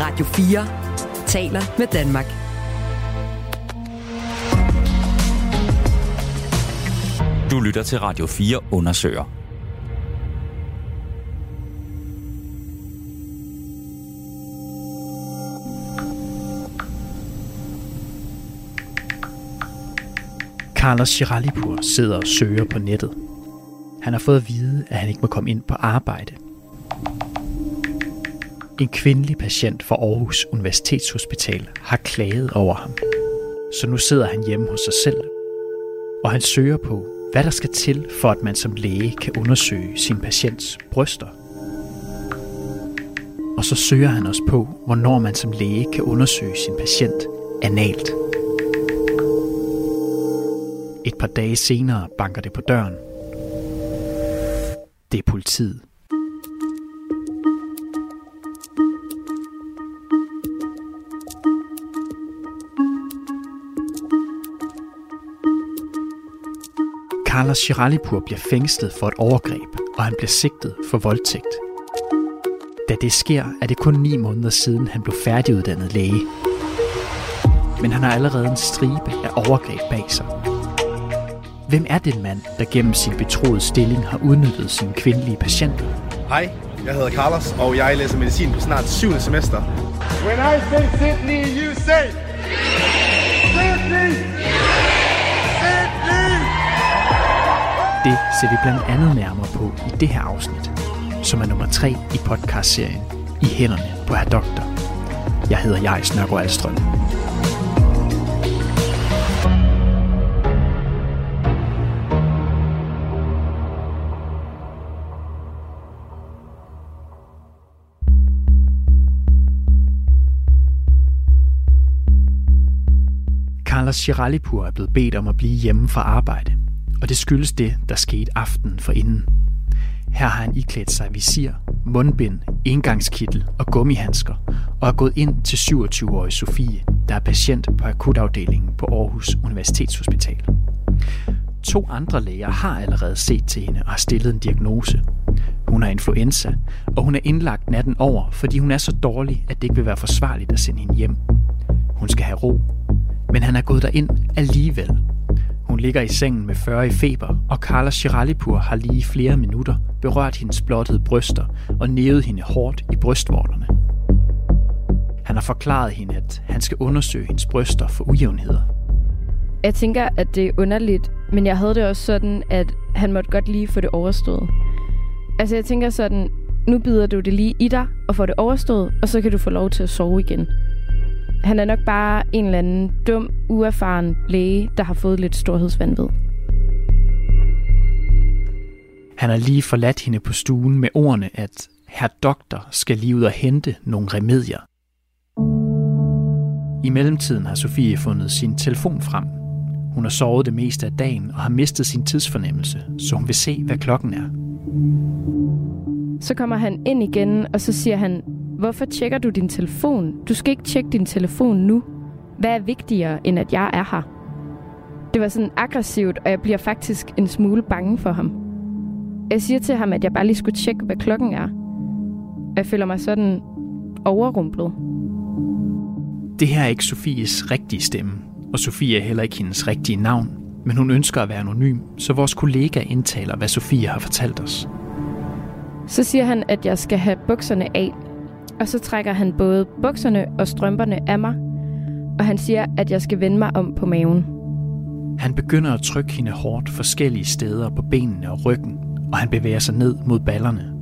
Radio 4 taler med Danmark. Du lytter til Radio 4 undersøger. Carlos Shiralipur sidder og søger på nettet. Han har fået at vide, at han ikke må komme ind på arbejde. En kvindelig patient fra Aarhus Universitetshospital har klaget over ham. Så nu sidder han hjemme hos sig selv. Og han søger på, hvad der skal til, for at man som læge kan undersøge sin patients bryster. Og så søger han også på, hvornår man som læge kan undersøge sin patient analt. Et par dage senere banker det på døren. Det er politiet. Carlos Shiralipur bliver fængslet for et overgreb, og han bliver sigtet for voldtægt. Da det sker, er det kun ni måneder siden, han blev færdiguddannet læge. Men han har allerede en stribe af overgreb bag sig. Hvem er den mand, der gennem sin betroede stilling har udnyttet sine kvindelige patienter? Hej, jeg hedder Carlos, og jeg læser medicin på snart 7. semester. When I say Sydney, you say! Sydney! Det ser vi blandt andet nærmere på i det her afsnit, som er nummer 3 i podcastserien I hænderne på herr doktor. Jeg hedder Jais Nørgaard Alstrøm. Carlos Chiralipur er blevet bedt om at blive hjemme fra arbejde, og det skyldes det, der skete aftenen for inden. Her har han iklædt sig visir, mundbind, engangskittel og gummihandsker og er gået ind til 27-årige Sofie, der er patient på akutafdelingen på Aarhus Universitetshospital. To andre læger har allerede set til hende og har stillet en diagnose. Hun har influenza, og hun er indlagt natten over, fordi hun er så dårlig, at det ikke vil være forsvarligt at sende hende hjem. Hun skal have ro, men han er gået derind alligevel. Ligger i sengen med 40 i feber, og Carla Shiralipur har lige i flere minutter berørt hendes blottede bryster og nævet hende hårdt i brystvorterne. Han har forklaret hende, at han skal undersøge hendes bryster for ujævnheder. Jeg tænker, at det er underligt, men jeg havde det også sådan, at han måtte godt lige få det overstået. Altså jeg tænker sådan, nu bider du det lige i dig og får det overstået, og så kan du få lov til at sove igen. Han er nok bare en eller anden dum, uerfaren læge, der har fået lidt storhedsvandvid. Han har lige forladt hende på stuen med ordene, at herr doktor skal lige ud og hente nogle remedier. I mellemtiden har Sofie fundet sin telefon frem. Hun har sovet det meste af dagen og har mistet sin tidsfornemmelse, så hun vil se, hvad klokken er. Så kommer han ind igen, og så siger han, hvorfor tjekker du din telefon? Du skal ikke tjekke din telefon nu. Hvad er vigtigere, end at jeg er her? Det var sådan aggressivt, og jeg bliver faktisk en smule bange for ham. Jeg siger til ham, at jeg bare lige skulle tjekke, hvad klokken er. Jeg føler mig sådan overrumplet. Det her er ikke Sofies rigtige stemme, og Sofie er heller ikke hendes rigtige navn, men hun ønsker at være anonym, så vores kollega indtaler, hvad Sofie har fortalt os. Så siger han, at jeg skal have bukserne af, og så trækker han både bukserne og strømperne af mig, og han siger, at jeg skal vende mig om på maven. Han begynder at trykke hende hårdt forskellige steder på benene og ryggen, og han bevæger sig ned mod ballerne.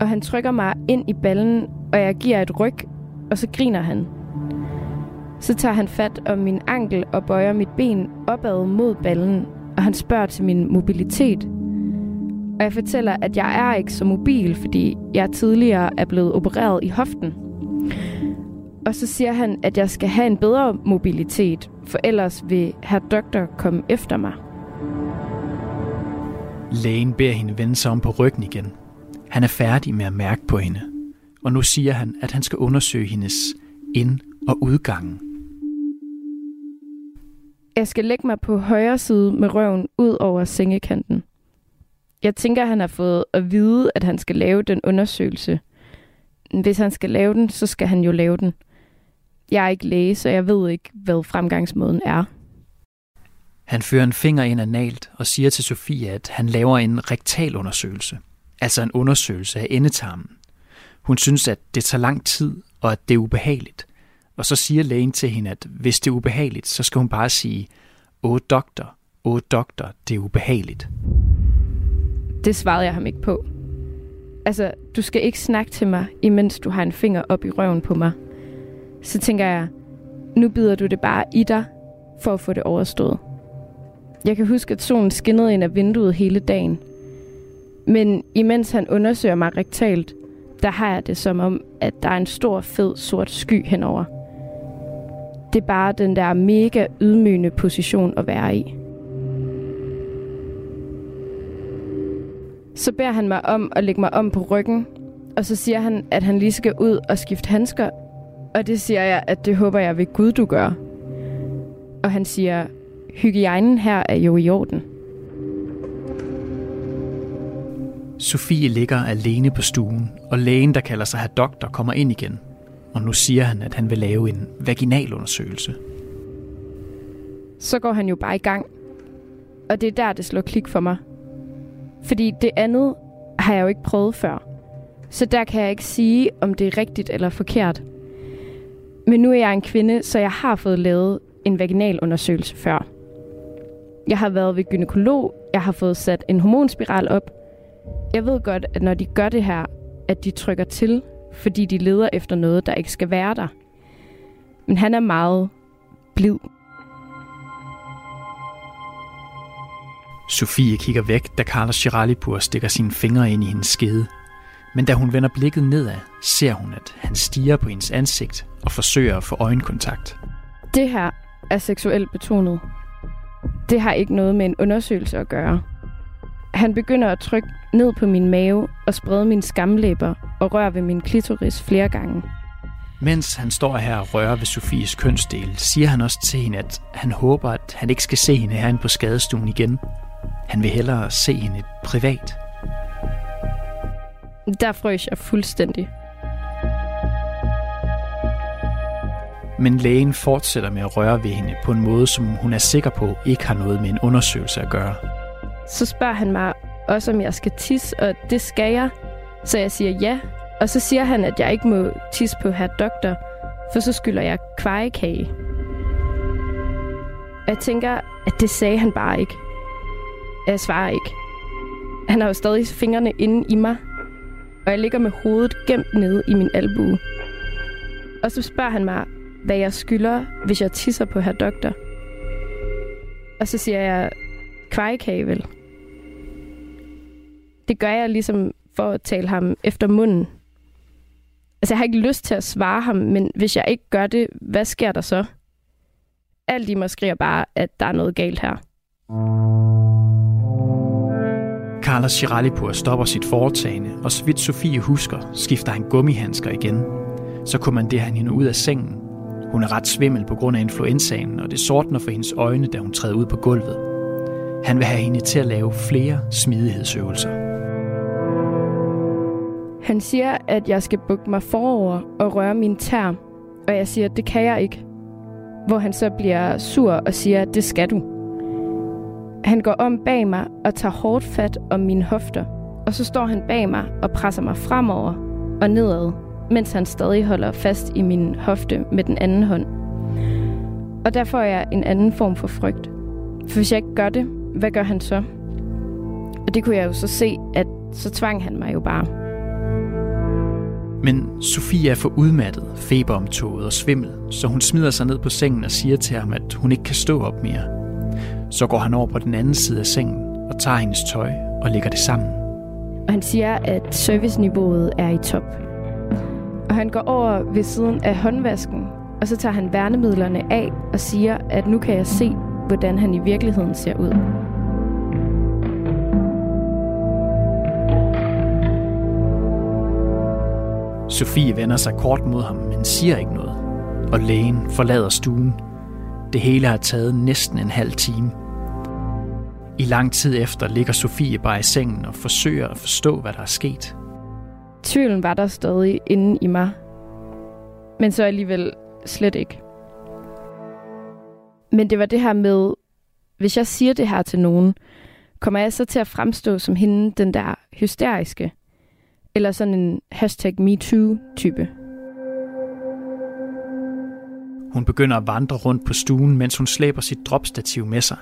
Og han trykker mig ind i ballen, og jeg giver et ryg, og så griner han. Så tager han fat om min ankel og bøjer mit ben opad mod ballen, og han spørger til min mobilitet. Og jeg fortæller, at jeg er ikke så mobil, fordi jeg tidligere er blevet opereret i hoften. Og så siger han, at jeg skal have en bedre mobilitet, for ellers vil herr doktor komme efter mig. Lægen beder hende vende sig om på ryggen igen. Han er færdig med at mærke på hende. Og nu siger han, at han skal undersøge hendes ind- og udgangen. Jeg skal lægge mig på højre side med røven ud over sengekanten. Jeg tænker, at han har fået at vide, at han skal lave den undersøgelse. hvis han skal lave den, så skal han jo lave den. Jeg er ikke læge, så jeg ved ikke, hvad fremgangsmåden er. Han fører en finger ind analt og siger til Sofie, at han laver en rektalundersøgelse, altså en undersøgelse af endetarmen. Hun synes, at det tager lang tid, og at det er ubehageligt. Og så siger lægen til hende, at hvis det er ubehageligt, så skal hun bare sige, åh doktor, åh doktor, det er ubehageligt. Det svarede jeg ham ikke på. Altså, du skal ikke snakke til mig, imens du har en finger op i røven på mig. Så tænker jeg, nu bider du det bare i dig, for at få det overstået. Jeg kan huske, at solen skinnede ind af vinduet hele dagen. Men imens han undersøger mig rektalt, der har jeg det som om, at der er en stor, fed, sort sky henover. Det er bare den der mega ydmygende position at være i. Så beder han mig om at lægge mig om på ryggen, og så siger han, at han lige skal ud og skifte handsker, og det siger jeg, at det håber jeg ved Gud, du gør. Og han siger, hygiejnen her er jo i orden. Sofie ligger alene på stuen, og lægen, der kalder sig her doktor, kommer ind igen. Og nu siger han, at han vil lave en vaginalundersøgelse. Så går han jo bare i gang. Og det er der, det slår klik for mig. Fordi det andet har jeg jo ikke prøvet før. Så der kan jeg ikke sige, om det er rigtigt eller forkert. Men nu er jeg en kvinde, så jeg har fået lavet en vaginalundersøgelse før. Jeg har været ved gynekolog, jeg har fået sat en hormonspiral op. Jeg ved godt, at når de gør det her, at de trykker til, fordi de leder efter noget, der ikke skal være der. Men han er meget blid. Sofie kigger væk, da Carla Chiralipur stikker sine fingre ind i hendes skede. Men da hun vender blikket nedad, ser hun, at han stiger på hendes ansigt og forsøger at få øjenkontakt. Det her er seksuelt betonet. Det har ikke noget med en undersøgelse at gøre. Han begynder at trykke ned på min mave og sprede mine skamlæber og røre ved min klitoris flere gange. Mens han står her og rører ved Sofies kønsdel, siger han også til hende, at han håber, at han ikke skal se hende herinde på skadestuen igen. Han vil hellere se hende privat. Der frøs jeg fuldstændig. Men lægen fortsætter med at røre ved hende på en måde, som hun er sikker på ikke har noget med en undersøgelse at gøre. Så spørger han mig også, om jeg skal tisse, og det skal jeg. Så jeg siger ja, og så siger han, at jeg ikke må tisse på her doktor, for så skylder jeg kvejekage. Jeg tænker, at det sagde han bare ikke. Jeg svarer ikke. Han har jo stadig fingrene inde i mig, og jeg ligger med hovedet gemt nede i min albue. Og så spørger han mig, hvad jeg skylder, hvis jeg tisser på her doktor. Og så siger jeg, kvejkage vel. Det gør jeg ligesom for at tale ham efter munden. Altså, jeg har ikke lyst til at svare ham, men hvis jeg ikke gør det, hvad sker der så? Alt i mig skriger bare, at der er noget galt her. Carlos Chiralipur stopper sit foretagende, og så vidt Sofie husker, skifter han gummihandsker igen. Så kommanderer han hende ud af sengen. Hun er ret svimmel på grund af influenzaen, og det sortner for hendes øjne, da hun træder ud på gulvet. Han vil have hende til at lave flere smidighedsøvelser. Han siger, at jeg skal bukke mig forover og røre min tær, og jeg siger, at det kan jeg ikke. Hvor han så bliver sur og siger, at det skal du. Han går om bag mig og tager hårdt fat om mine hofter, og så står han bag mig og presser mig fremover og nedad, mens han stadig holder fast i min hofte med den anden hånd. Og der får jeg en anden form for frygt. For hvis jeg ikke gør det, hvad gør han så? Og det kunne jeg jo så se, at så tvang han mig jo bare. Men Sofie er for udmattet, feberomtoget og svimmel, så hun smider sig ned på sengen og siger til ham, at hun ikke kan stå op mere. Så går han over på den anden side af sengen og tager hendes tøj og lægger det sammen. Og han siger, at serviceniveauet er i top. Og han går over ved siden af håndvasken, og så tager han værnemidlerne af og siger, at nu kan jeg se, hvordan han i virkeligheden ser ud. Sofie vender sig kort mod ham, men siger ikke noget. Og lægen forlader stuen. Det hele har taget næsten en halv time. I lang tid efter ligger Sofie bare i sengen og forsøger at forstå, hvad der er sket. Tvivlen var der stadig inde i mig, men så alligevel slet ikke. Men det var det her med, hvis jeg siger det her til nogen, kommer jeg så til at fremstå som hende, den der hysteriske? Eller sådan en hashtag MeToo-type? Hun begynder at vandre rundt på stuen, mens hun slæber sit dropstativ med sig.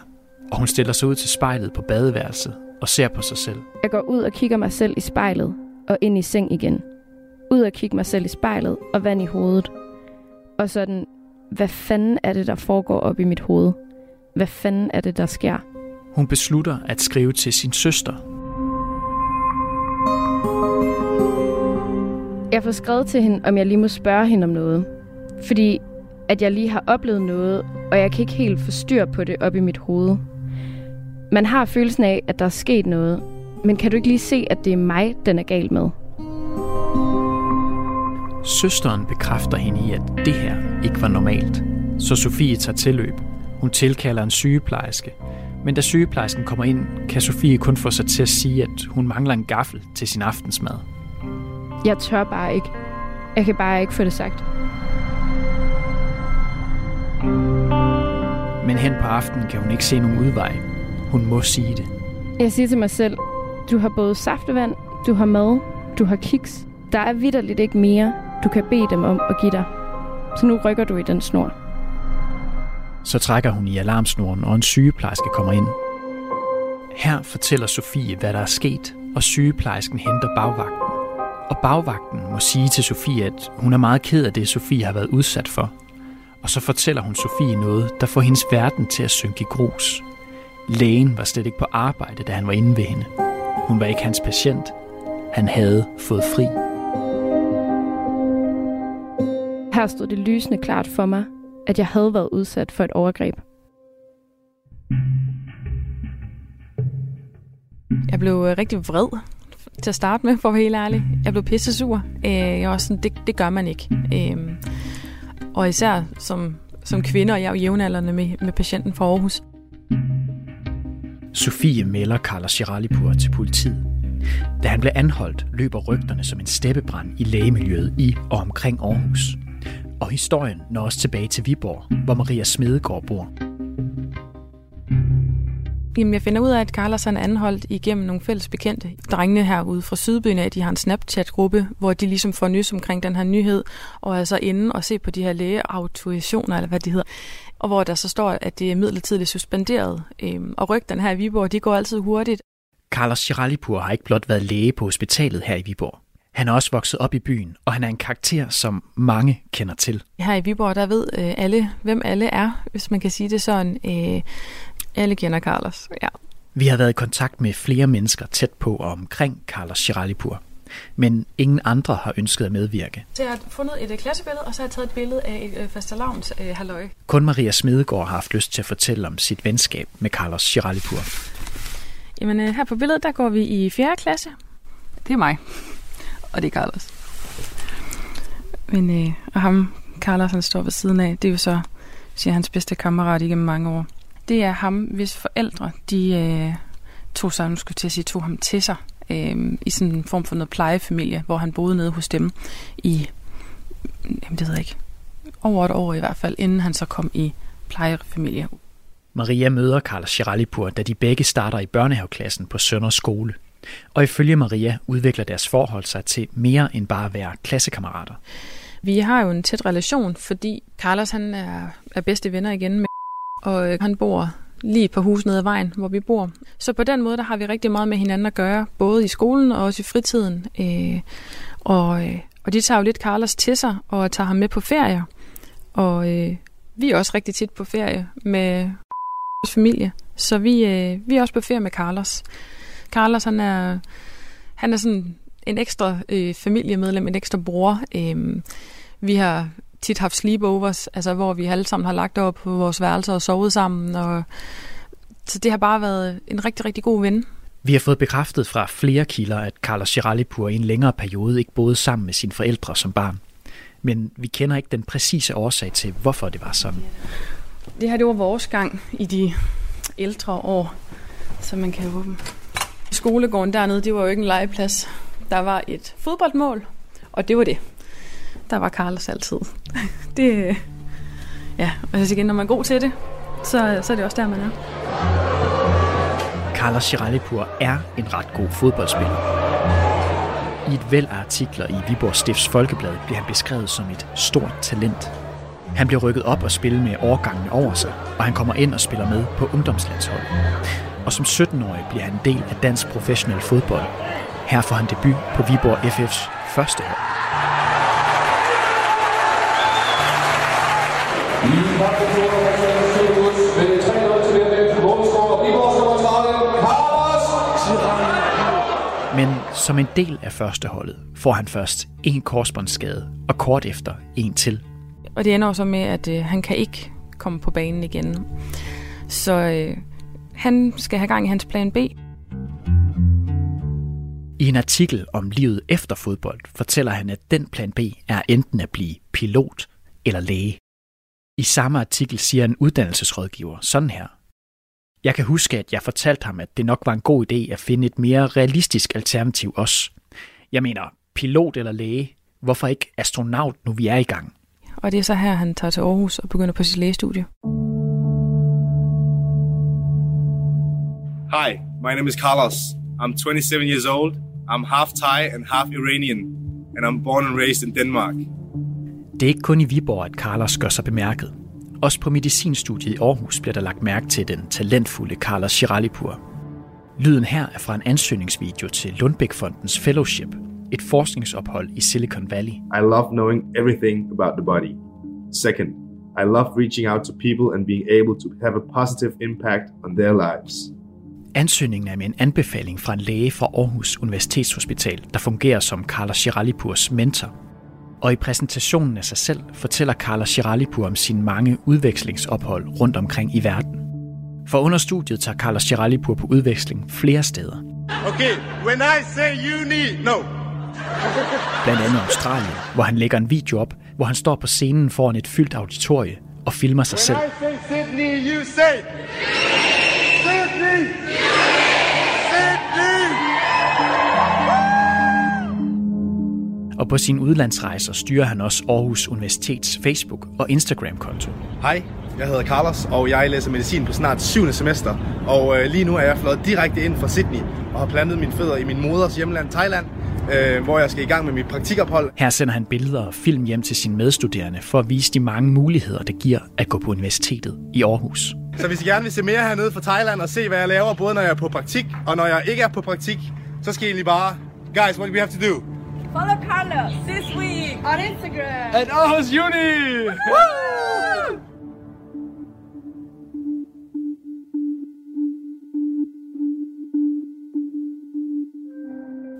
Og hun stiller sig ud til spejlet på badeværelset og ser på sig selv. Jeg går ud og kigger mig selv i spejlet og ind i seng igen. Ud og kigge mig selv i spejlet og vand i hovedet. Og sådan, hvad fanden er det, der foregår op i mit hoved? Hvad fanden er det, der sker? Hun beslutter at skrive til sin søster. Jeg får skrevet til hende, om jeg lige må spørge hende om noget. Fordi at jeg lige har oplevet noget, og jeg kan ikke helt få styr på det op i mit hoved. Man har følelsen af, at der er sket noget, men kan du ikke lige se, at det er mig, den er galt med? Søsteren bekræfter hende i, at det her ikke var normalt. Så Sofie tager tilløb. Hun tilkalder en sygeplejerske. Men da sygeplejersken kommer ind, kan Sofie kun få sig til at sige, at hun mangler en gaffel til sin aftensmad. Jeg tør bare ikke. Jeg kan bare ikke få det sagt. Men hen på aftenen kan hun ikke se nogen udvej. Hun må sige det. Jeg siger til mig selv, du har både saftevand, du har mad, du har kiks. Der er vidderligt ikke mere, du kan bede dem om at give dig. Så nu rykker du i den snor. Så trækker hun i alarmsnoren, og en sygeplejerske kommer ind. Her fortæller Sofie, hvad der er sket, og sygeplejersken henter bagvagten. Og bagvagten må sige til Sofie, at hun er meget ked af det, Sofie har været udsat for. Og så fortæller hun Sofie noget, der får hendes verden til at synke i grus. Lægen var slet ikke på arbejde, da han var inde ved hende. Hun var ikke hans patient. Han havde fået fri. Her stod det lysende klart for mig, at jeg havde været udsat for et overgreb. Jeg blev øh, rigtig vred til at starte med, for at være helt ærlig. Jeg blev pisse sur. Øh, jeg var sådan, det, det gør man ikke. Og især som, som kvinde, og jeg er jo jævnaldrende med, med patienten fra Aarhus. Sofie melder Carla Giralipur til politiet. Da han blev anholdt, løber rygterne som en steppebrand i lægemiljøet i og omkring Aarhus. Og historien når også tilbage til Viborg, hvor Maria Smedegaard bor. Jamen, jeg finder ud af, at Carlos er anholdt igennem nogle fælles bekendte. Drengene herude fra Sydbyen af, de har en Snapchat-gruppe, hvor de ligesom får nys omkring den her nyhed, og er så inde og se på de her lægeautorisationer, eller hvad de hedder. Og hvor der så står, at det er midlertidigt suspenderet. Øhm, og rygterne her i Viborg, de går altid hurtigt. Carlos Giralipur har ikke blot været læge på hospitalet her i Viborg. Han er også vokset op i byen, og han er en karakter, som mange kender til. Her i Viborg, der ved øh, alle, hvem alle er, hvis man kan sige det sådan. Øh, alle kender Carlos, ja. Vi har været i kontakt med flere mennesker tæt på og omkring Carlos Giralipur. Men ingen andre har ønsket at medvirke. Så jeg har fundet et øh, klassebillede, og så har jeg taget et billede af et øh, fastelavns øh, halløj. Kun Maria Smedegaard har haft lyst til at fortælle om sit venskab med Carlos Giralipur. Jamen øh, her på billedet, der går vi i 4. klasse. Det er mig, og det er Carlos. Men, øh, og ham, Carlos, han står ved siden af, det er jo så, siger hans bedste kammerat igennem mange år. Det er ham, hvis forældre, de øh, tog sig, nu skulle til at sige, tog ham til sig øh, i sådan en form for noget plejefamilie, hvor han boede nede hos dem i, jamen det ved jeg ikke, over et år i hvert fald, inden han så kom i plejefamilie. Maria møder Carlos Giralipur, da de begge starter i børnehaveklassen på Sønders skole. Og ifølge Maria udvikler deres forhold sig til mere end bare at være klassekammerater. Vi har jo en tæt relation, fordi Carlos han er, er bedste venner igen med og øh, han bor lige på huset nede ad vejen, hvor vi bor. Så på den måde, der har vi rigtig meget med hinanden at gøre, både i skolen og også i fritiden. Øh, og, øh, og de tager jo lidt Carlos til sig og tager ham med på ferie. Og øh, vi er også rigtig tit på ferie med vores familie. Så vi, øh, vi er også på ferie med Carlos. Carlos, han er, han er sådan en ekstra øh, familiemedlem, en ekstra bror. Øh, vi har tit haft sleepovers, altså hvor vi alle sammen har lagt op på vores værelser og sovet sammen. Og, så det har bare været en rigtig, rigtig god ven. Vi har fået bekræftet fra flere kilder, at Carlos Giralipur i en længere periode ikke boede sammen med sine forældre som barn. Men vi kender ikke den præcise årsag til, hvorfor det var sådan. Det her det var vores gang i de ældre år, så man kan åbne. Skolegården dernede, det var jo ikke en legeplads. Der var et fodboldmål, og det var det. Der var Carlos altid. det, ja, og så igen, når man er god til det, så, så er det også der, man er. Carlos Chiralipur er en ret god fodboldspiller. I et væld af artikler i Viborg Stifts Folkeblad bliver han beskrevet som et stort talent. Han bliver rykket op og spille med årgangen over sig, og han kommer ind og spiller med på ungdomslandsholdet. Og som 17-årig bliver han en del af dansk professionel fodbold. Her får han debut på Viborg FF's første hold. Som en del af førsteholdet får han først en korsbåndsskade, og kort efter en til. Og det ender også med, at øh, han kan ikke komme på banen igen. Så øh, han skal have gang i hans plan B. I en artikel om livet efter fodbold fortæller han, at den plan B er enten at blive pilot eller læge. I samme artikel siger en uddannelsesrådgiver sådan her. Jeg kan huske, at jeg fortalte ham, at det nok var en god idé at finde et mere realistisk alternativ også. Jeg mener, pilot eller læge. Hvorfor ikke astronaut, nu vi er i gang? Og det er så her, han tager til Aarhus og begynder på sit lægestudie. Hi, my name is Carlos. I'm 27 years old. I'm half Thai and half Iranian, and I'm born and raised in Denmark. Det er ikke kun i Viborg, at Carlos gør sig bemærket. Også på medicinstudiet i Aarhus bliver der lagt mærke til den talentfulde Carlos Chiralipur. Lyden her er fra en ansøgningsvideo til Lundbæk-fondens Fellowship, et forskningsophold i Silicon Valley. I love knowing everything about the body. Second, I love reaching out to people and being able to have a positive impact on their lives. Ansøgningen er med en anbefaling fra en læge fra Aarhus Universitetshospital, der fungerer som Carlos Chiralipurs mentor. Og i præsentationen af sig selv fortæller Carlos Chiralipur om sine mange udvekslingsophold rundt omkring i verden. For under studiet tager Carlos Chiralipur på udveksling flere steder. Okay, when I say you need, no. Blandt andet Australien, hvor han lægger en video op, hvor han står på scenen foran et fyldt auditorie og filmer sig selv. When I say Sydney, you say. Sydney. Og på sine udlandsrejser styrer han også Aarhus Universitets Facebook- og Instagram-konto. Hej, jeg hedder Carlos, og jeg læser medicin på snart 7. semester. Og øh, lige nu er jeg fløjet direkte ind fra Sydney og har plantet mine fødder i min moders hjemland Thailand, øh, hvor jeg skal i gang med mit praktikophold. Her sender han billeder og film hjem til sine medstuderende for at vise de mange muligheder, det giver at gå på universitetet i Aarhus. Så hvis I gerne vil se mere hernede fra Thailand og se, hvad jeg laver, både når jeg er på praktik og når jeg ikke er på praktik, så skal I egentlig bare... Guys, what do we have to do? Follow Carlos this week on Instagram. At Aarhus Uni!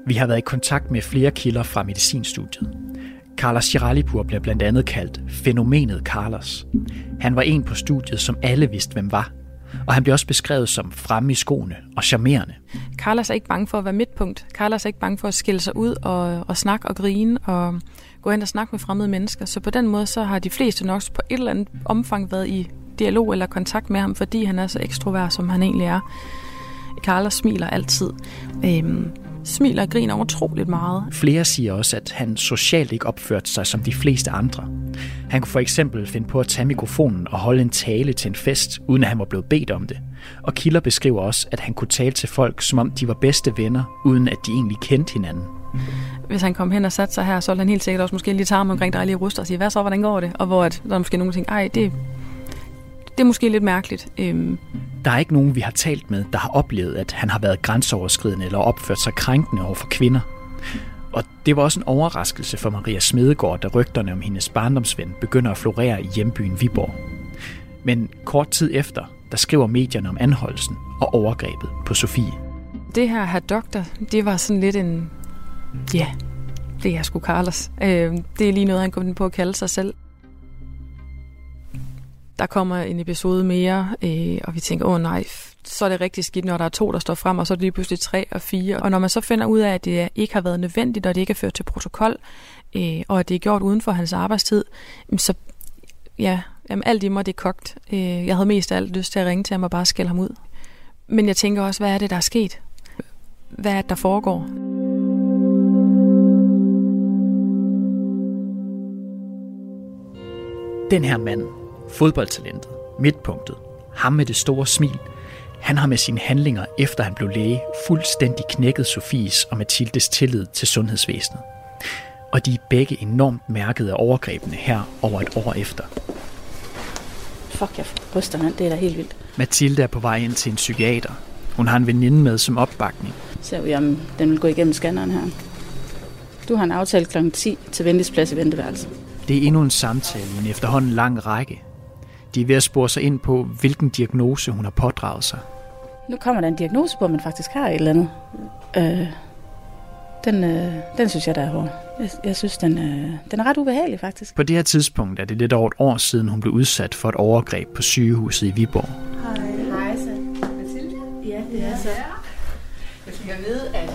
Vi har været i kontakt med flere kilder fra medicinstudiet. Carlos Chiralipur bliver blandt andet kaldt fænomenet Carlos. Han var en på studiet, som alle vidste, hvem var. Og han bliver også beskrevet som fremme i skoene og charmerende. Carlos er ikke bange for at være midtpunkt. Carlos er ikke bange for at skille sig ud og, og snakke og grine og gå hen og snakke med fremmede mennesker. Så på den måde så har de fleste nok på et eller andet omfang været i dialog eller kontakt med ham, fordi han er så ekstrovert, som han egentlig er. Carlos smiler altid. Øhm, smiler og griner utroligt meget. Flere siger også, at han socialt ikke opførte sig som de fleste andre. Han kunne for eksempel finde på at tage mikrofonen og holde en tale til en fest, uden at han var blevet bedt om det. Og kilder beskriver også, at han kunne tale til folk, som om de var bedste venner, uden at de egentlig kendte hinanden. Hvis han kom hen og satte sig her, så ville han helt sikkert også måske lige tage ham omkring dejlige ruster og sige, hvad så, hvordan går det? Og hvor at, der er måske nogen, tænker, ej, det, det er måske lidt mærkeligt. Øhm, Der er ikke nogen, vi har talt med, der har oplevet, at han har været grænseoverskridende eller opført sig krænkende over for kvinder. Og det var også en overraskelse for Maria Smedegaard, da rygterne om hendes barndomsven begynder at florere i hjembyen Viborg. Men kort tid efter, der skriver medierne om anholdelsen og overgrebet på Sofie. det her her doktor, det var sådan lidt en... Ja, det er sgu Carlos. Øh, det er lige noget, han kom på at kalde sig selv der kommer en episode mere, øh, og vi tænker, åh oh, nej, så er det rigtig skidt, når der er to, der står frem, og så er det lige pludselig tre og fire. Og når man så finder ud af, at det ikke har været nødvendigt, og det ikke er ført til protokol, øh, og at det er gjort uden for hans arbejdstid, så ja, jamen, alt i mig det er kogt. Øh, jeg havde mest af alt lyst til at ringe til ham og bare skælde ham ud. Men jeg tænker også, hvad er det, der er sket? Hvad er det, der foregår? Den her mand, fodboldtalentet, midtpunktet, ham med det store smil, han har med sine handlinger, efter han blev læge, fuldstændig knækket Sofies og Mathildes tillid til sundhedsvæsenet. Og de er begge enormt mærket af overgrebene her over et år efter. Fuck, jeg ryster, mand. Det er da helt vildt. Mathilde er på vej ind til en psykiater. Hun har en veninde med som opbakning. Så vi, om den vil gå igennem scanneren her. Du har en aftale kl. 10 til venlighedsplads i venteværelset. Det er endnu en samtale i en efterhånden lang række. De er ved at spore sig ind på, hvilken diagnose hun har pådraget sig. Nu kommer der en diagnose på, at man faktisk har et eller andet. Øh, den, øh, den synes jeg, der er hård. Jeg, jeg synes, den, øh, den er ret ubehagelig, faktisk. På det her tidspunkt er det lidt over et år siden, hun blev udsat for et overgreb på sygehuset i Viborg. Hej. Hej, så. Mathilde? Ja, det er så. Jeg fik at vide, at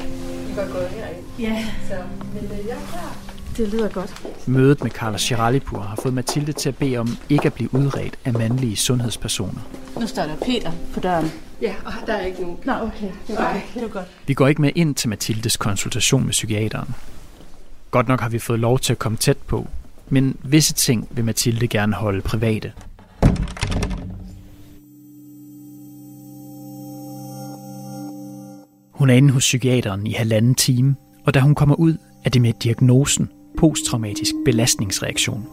I var gået herind. Ja. Så, men øh, jeg er klar. Det lyder godt. Mødet med Carla Shiralipur har fået Mathilde til at bede om ikke at blive udredt af mandlige sundhedspersoner. Nu står der Peter på døren. Ja, og der er ikke nogen. Nå, okay. Det er, okay. det er godt. Vi går ikke med ind til Mathildes konsultation med psykiateren. Godt nok har vi fået lov til at komme tæt på, men visse ting vil Mathilde gerne holde private. Hun er inde hos psykiateren i halvanden time, og da hun kommer ud, er det med diagnosen posttraumatisk belastningsreaktion.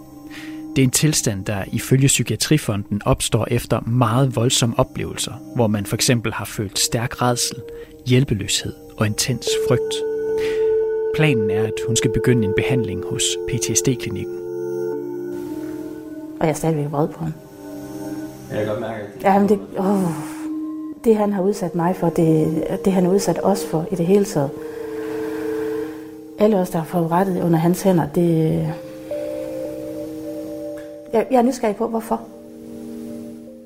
Det er en tilstand, der ifølge Psykiatrifonden opstår efter meget voldsomme oplevelser, hvor man for eksempel har følt stærk redsel, hjælpeløshed og intens frygt. Planen er, at hun skal begynde en behandling hos PTSD-klinikken. Og jeg er stadigvæk vred på ham. Jeg kan godt mærke, at Ja, men det, åh, det han har udsat mig for, det, det han har udsat os for i det hele taget. Alle os, der har fået rettet under hans hænder, det... Jeg, jeg er nysgerrig på, hvorfor.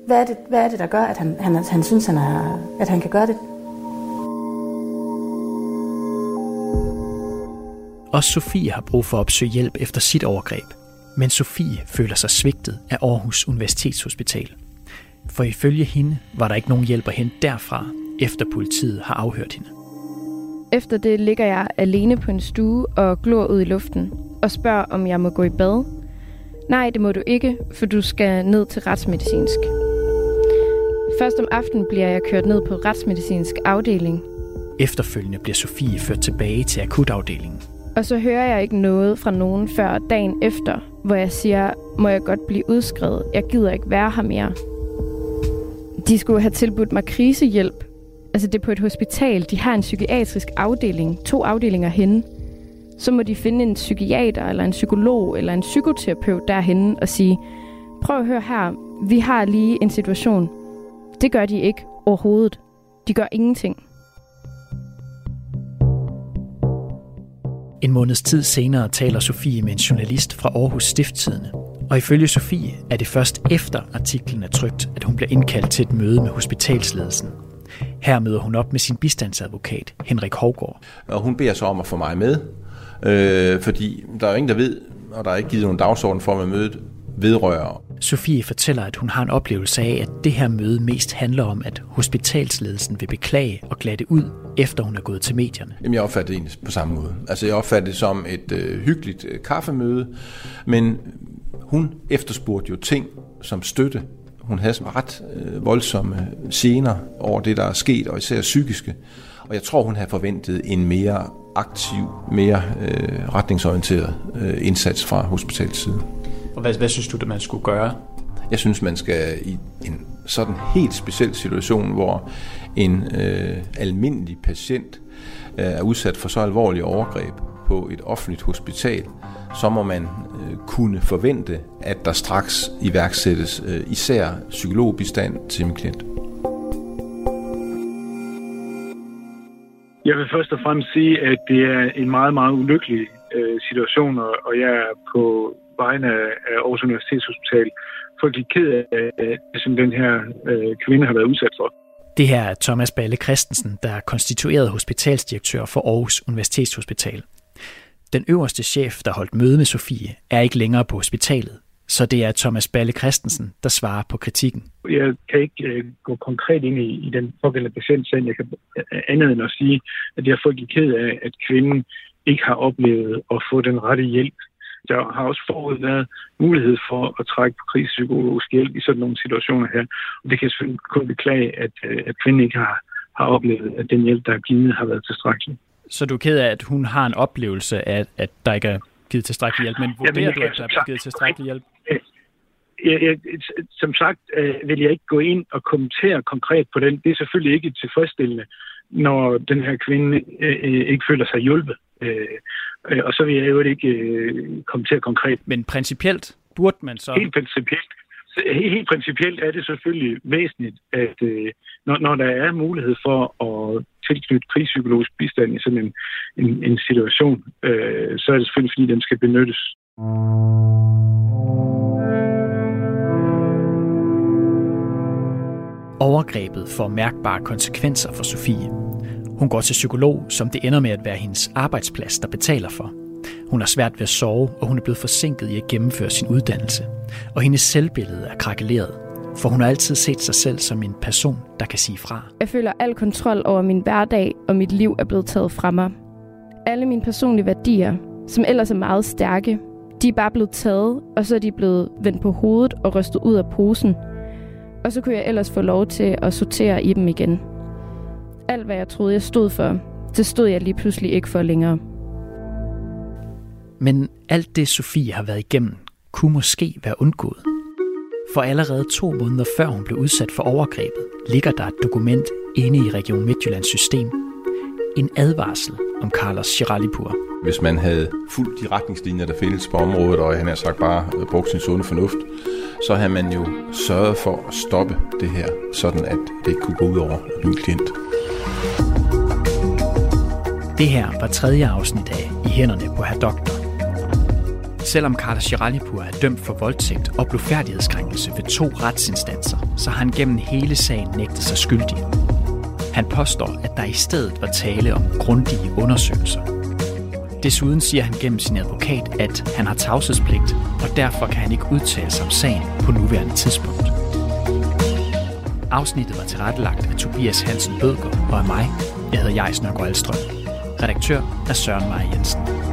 Hvad er det, hvad er det der gør, at han, han, han synes, han er, at han kan gøre det? Også Sofie har brug for at opsøge hjælp efter sit overgreb. Men Sofie føler sig svigtet af Aarhus Universitetshospital. For ifølge hende var der ikke nogen hjælp at hente derfra, efter politiet har afhørt hende. Efter det ligger jeg alene på en stue og glor ud i luften og spørger, om jeg må gå i bad. Nej, det må du ikke, for du skal ned til retsmedicinsk. Først om aftenen bliver jeg kørt ned på retsmedicinsk afdeling, Efterfølgende bliver Sofie ført tilbage til akutafdelingen. og så hører jeg ikke noget fra nogen før dagen efter, hvor jeg siger, må jeg godt blive udskrevet, jeg gider ikke være her mere. De skulle have tilbudt mig krisehjælp. Altså det er på et hospital, de har en psykiatrisk afdeling, to afdelinger henne. Så må de finde en psykiater, eller en psykolog, eller en psykoterapeut derhenne og sige, prøv at høre her, vi har lige en situation. Det gør de ikke overhovedet. De gør ingenting. En måneds tid senere taler Sofie med en journalist fra Aarhus Stifttidene. Og ifølge Sofie er det først efter artiklen er trygt, at hun bliver indkaldt til et møde med hospitalsledelsen. Her møder hun op med sin bistandsadvokat, Henrik Hovgaard. Og hun beder så om at få mig med, øh, fordi der er jo ingen, der ved, og der er ikke givet nogen dagsorden for, hvad mødet vedrører. Sofie fortæller, at hun har en oplevelse af, at det her møde mest handler om, at hospitalsledelsen vil beklage og glatte ud, efter hun er gået til medierne. Jamen, jeg opfatter det egentlig på samme måde. Altså, jeg opfatter det som et øh, hyggeligt øh, kaffemøde, men hun efterspurgte jo ting som støtte. Hun havde sådan ret øh, voldsomme scener over det, der er sket, og især psykiske. Og jeg tror, hun havde forventet en mere aktiv, mere øh, retningsorienteret øh, indsats fra hospitalets side. Og hvad, hvad synes du, at man skulle gøre? Jeg synes, man skal i en sådan helt speciel situation, hvor en øh, almindelig patient øh, er udsat for så alvorlige overgreb på et offentligt hospital, så må man øh, kunne forvente, at der straks iværksættes øh, især psykologbistand til min klient. Jeg vil først og fremmest sige, at det er en meget, meget ulykkelig øh, situation, og, og jeg er på vegne af af Aarhus Universitetshospital frygtelig ked af, som den her øh, kvinde har været udsat for. Det her er Thomas Balle Christensen, der er konstitueret hospitalsdirektør for Aarhus Universitetshospital. Den øverste chef, der holdt møde med Sofie, er ikke længere på hospitalet, så det er Thomas Balle Christensen, der svarer på kritikken. Jeg kan ikke øh, gå konkret ind i, i den pågældende patientsag. Jeg kan andet end at sige, at jeg er frygtelig ked af, at kvinden ikke har oplevet at få den rette hjælp Der har også forud været mulighed for at trække på krisepsykologisk hjælp i sådan nogle situationer her. Og det kan jeg selvfølgelig kun beklage, at, øh, at kvinden ikke har, har oplevet, at den hjælp, der er givet, har været tilstrækkelig. Så du er ked af, at hun har en oplevelse af, at der ikke er givet tilstrækkelig hjælp, men vurderer Jamen, du, at der er givet tilstrækkelig hjælp? Jeg, jeg, som sagt øh, vil jeg ikke gå ind og kommentere konkret på den. Det er selvfølgelig ikke tilfredsstillende, når den her kvinde øh, øh ikke føler sig hjulpet. Øh, øh, og så vil jeg jo ikke øh, kommentere konkret. Men principielt burde man så... Helt principielt Øh, helt principielt er det selvfølgelig væsentligt, at øh, når, når der er mulighed for at tilknytte krigspsykologisk bistand i sådan en, en, en situation, øh, så er det selvfølgelig, fordi den skal benyttes. Overgrebet får mærkbare konsekvenser for Sofie. Hun går til psykolog, som det ender med at være hendes arbejdsplads, der betaler for – hun har svært ved at sove, og hun er blevet forsinket i at gennemføre sin uddannelse. Og hendes selvbillede er krakeleret, for hun har altid set sig selv som en person, der kan sige fra. Jeg føler al kontrol over min hverdag, og mit liv er blevet taget fra mig. Alle mine personlige værdier, som ellers er meget stærke, de er bare blevet taget, og så er de blevet vendt på hovedet og rystet ud af posen. Og så kunne jeg ellers få lov til at sortere i dem igen. Alt, hvad jeg troede, jeg stod for, det stod jeg lige pludselig ikke for længere. Men alt det, Sofie har været igennem, kunne måske være undgået. For allerede to måneder før hun blev udsat for overgrebet, ligger der et dokument inde i Region Midtjyllands system. En advarsel om Carlos Chiralipur. Hvis man havde fulgt de retningslinjer, der findes på området, og han har sagt bare brugt sin sunde fornuft, så havde man jo sørget for at stoppe det her, sådan at det ikke kunne gå ud over min klient. Det her var tredje afsnit af I hænderne på herr doktor. Selvom Carter Shiralipur er dømt for voldtægt og blufærdighedskrænkelse ved to retsinstanser, så har han gennem hele sagen nægtet sig skyldig. Han påstår, at der i stedet var tale om grundige undersøgelser. Desuden siger han gennem sin advokat, at han har tavshedspligt, og derfor kan han ikke udtale sig om sagen på nuværende tidspunkt. Afsnittet var tilrettelagt af Tobias Hansen Bødger og af mig. Jeg hedder Jais Nørgaard Alstrøm. Redaktør er Søren Maja Jensen.